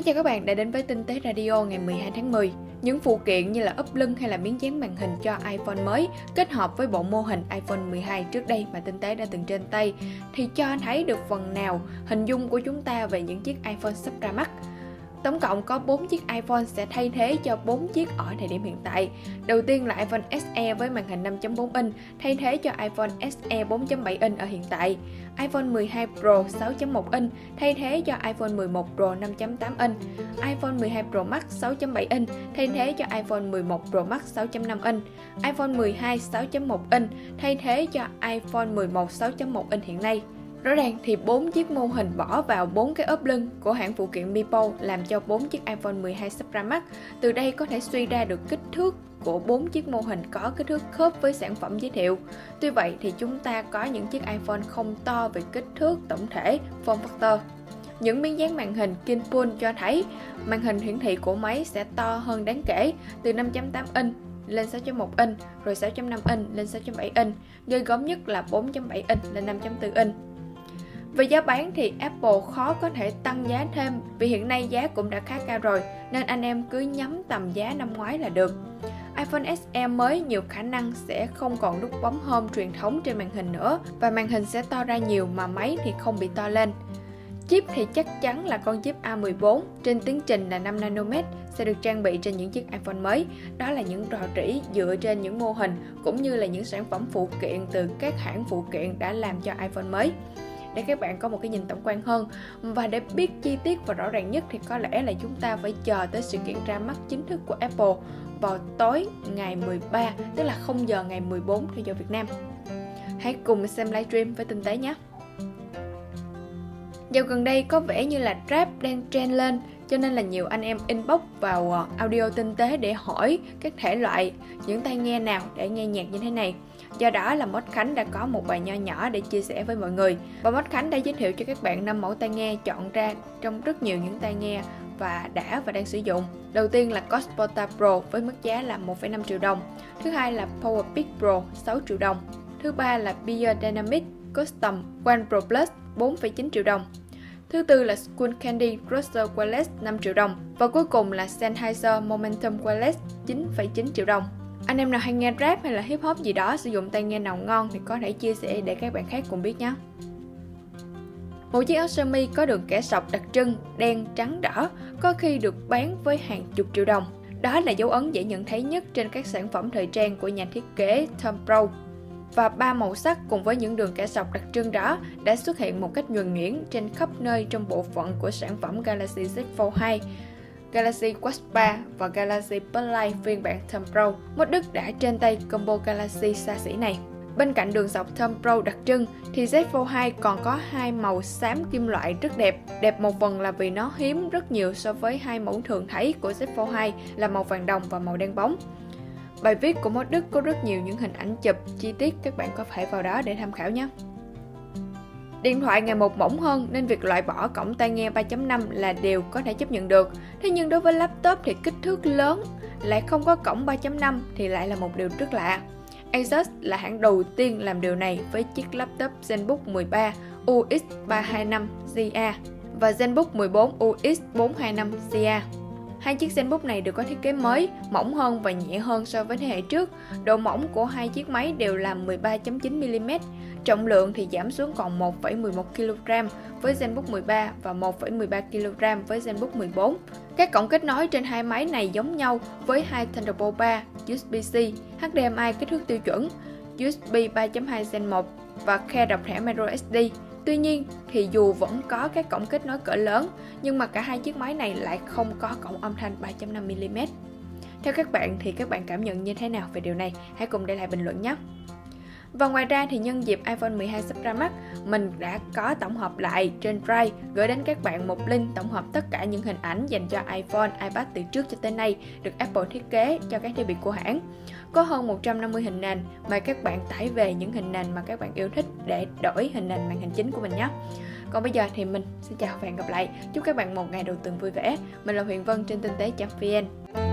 Xin chào các bạn đã đến với Tinh tế Radio ngày 12 tháng 10. Những phụ kiện như là ốp lưng hay là miếng dán màn hình cho iPhone mới kết hợp với bộ mô hình iPhone 12 trước đây mà Tinh tế đã từng trên tay, thì cho thấy được phần nào hình dung của chúng ta về những chiếc iPhone sắp ra mắt. Tổng cộng có 4 chiếc iPhone sẽ thay thế cho 4 chiếc ở thời điểm hiện tại. Đầu tiên là iPhone SE với màn hình 5.4 inch, thay thế cho iPhone SE 4.7 inch ở hiện tại. iPhone 12 Pro 6.1 inch, thay thế cho iPhone 11 Pro 5.8 inch. iPhone 12 Pro Max 6.7 inch, thay thế cho iPhone 11 Pro Max 6.5 inch. iPhone 12 6.1 inch, thay thế cho iPhone 11 6.1 inch hiện nay. Rõ ràng thì bốn chiếc mô hình bỏ vào bốn cái ốp lưng của hãng phụ kiện Mipo làm cho bốn chiếc iPhone 12 sắp ra mắt. Từ đây có thể suy ra được kích thước của bốn chiếc mô hình có kích thước khớp với sản phẩm giới thiệu. Tuy vậy thì chúng ta có những chiếc iPhone không to về kích thước tổng thể form factor. Những miếng dán màn hình Kinpool cho thấy màn hình hiển thị của máy sẽ to hơn đáng kể từ 5.8 inch lên 6.1 inch, rồi 6.5 inch lên 6.7 inch, gây gớm nhất là 4.7 inch lên 5.4 inch. Về giá bán thì Apple khó có thể tăng giá thêm vì hiện nay giá cũng đã khá cao rồi, nên anh em cứ nhắm tầm giá năm ngoái là được. iPhone SE mới nhiều khả năng sẽ không còn nút bấm home truyền thống trên màn hình nữa và màn hình sẽ to ra nhiều mà máy thì không bị to lên. Chip thì chắc chắn là con chip A14 trên tiến trình là 5 nanomet sẽ được trang bị trên những chiếc iPhone mới. Đó là những rò rỉ dựa trên những mô hình cũng như là những sản phẩm phụ kiện từ các hãng phụ kiện đã làm cho iPhone mới để các bạn có một cái nhìn tổng quan hơn. Và để biết chi tiết và rõ ràng nhất thì có lẽ là chúng ta phải chờ tới sự kiện ra mắt chính thức của Apple vào tối ngày 13 tức là 0 giờ ngày 14 theo giờ Việt Nam. Hãy cùng xem livestream với tinh tế nhé. Dạo gần đây có vẻ như là trap đang trend lên cho nên là nhiều anh em inbox vào ờ, audio tinh tế để hỏi các thể loại những tai nghe nào để nghe nhạc như thế này Do đó là Mốt Khánh đã có một bài nho nhỏ để chia sẻ với mọi người và Mốt Khánh đã giới thiệu cho các bạn năm mẫu tai nghe chọn ra trong rất nhiều những tai nghe và đã và đang sử dụng. Đầu tiên là Cosporta Pro với mức giá là 1,5 triệu đồng. Thứ hai là PowerPick Pro 6 triệu đồng. Thứ ba là Biodynamic Custom One Pro Plus 4,9 triệu đồng. Thứ tư là Skull Candy Crusher Wireless 5 triệu đồng. Và cuối cùng là Sennheiser Momentum Wireless 9,9 triệu đồng. Anh em nào hay nghe rap hay là hip hop gì đó sử dụng tai nghe nào ngon thì có thể chia sẻ để các bạn khác cùng biết nhé. Một chiếc áo sơ mi có đường kẻ sọc đặc trưng, đen, trắng, đỏ, có khi được bán với hàng chục triệu đồng. Đó là dấu ấn dễ nhận thấy nhất trên các sản phẩm thời trang của nhà thiết kế Tom Brown và ba màu sắc cùng với những đường kẻ sọc đặc trưng đó đã xuất hiện một cách nhuần nhuyễn trên khắp nơi trong bộ phận của sản phẩm Galaxy Z Fold 2 Galaxy Watch 3 và Galaxy Buds Lite phiên bản Thumb Pro. Mốt Đức đã trên tay combo Galaxy xa xỉ này. Bên cạnh đường dọc Thumb Pro đặc trưng, thì Z Fold 2 còn có hai màu xám kim loại rất đẹp. Đẹp một phần là vì nó hiếm rất nhiều so với hai mẫu thường thấy của Z Fold 2 là màu vàng đồng và màu đen bóng. Bài viết của Mốt Đức có rất nhiều những hình ảnh chụp chi tiết, các bạn có thể vào đó để tham khảo nhé. Điện thoại ngày một mỏng hơn, nên việc loại bỏ cổng tai nghe 3.5 là điều có thể chấp nhận được. Thế nhưng đối với laptop thì kích thước lớn, lại không có cổng 3.5 thì lại là một điều rất lạ. Asus là hãng đầu tiên làm điều này với chiếc laptop ZenBook 13 UX325ZA và ZenBook 14 UX425ZA. Hai chiếc ZenBook này đều có thiết kế mới, mỏng hơn và nhẹ hơn so với thế hệ trước. Độ mỏng của hai chiếc máy đều là 13.9mm, trọng lượng thì giảm xuống còn 1,11 kg với ZenBook 13 và 1,13 kg với ZenBook 14. Các cổng kết nối trên hai máy này giống nhau với hai Thunderbolt 3, USB-C, HDMI kích thước tiêu chuẩn, USB 3.2 Gen 1 và khe đọc thẻ microSD. Tuy nhiên, thì dù vẫn có các cổng kết nối cỡ lớn, nhưng mà cả hai chiếc máy này lại không có cổng âm thanh 3.5mm. Theo các bạn, thì các bạn cảm nhận như thế nào về điều này? Hãy cùng để lại bình luận nhé! Và ngoài ra thì nhân dịp iPhone 12 sắp ra mắt, mình đã có tổng hợp lại trên Drive gửi đến các bạn một link tổng hợp tất cả những hình ảnh dành cho iPhone, iPad từ trước cho tới nay được Apple thiết kế cho các thiết bị của hãng. Có hơn 150 hình nền, mời các bạn tải về những hình nền mà các bạn yêu thích để đổi hình nền màn hình chính của mình nhé. Còn bây giờ thì mình xin chào và hẹn gặp lại. Chúc các bạn một ngày đầu tuần vui vẻ. Mình là Huyền Vân trên tinh tế.vn.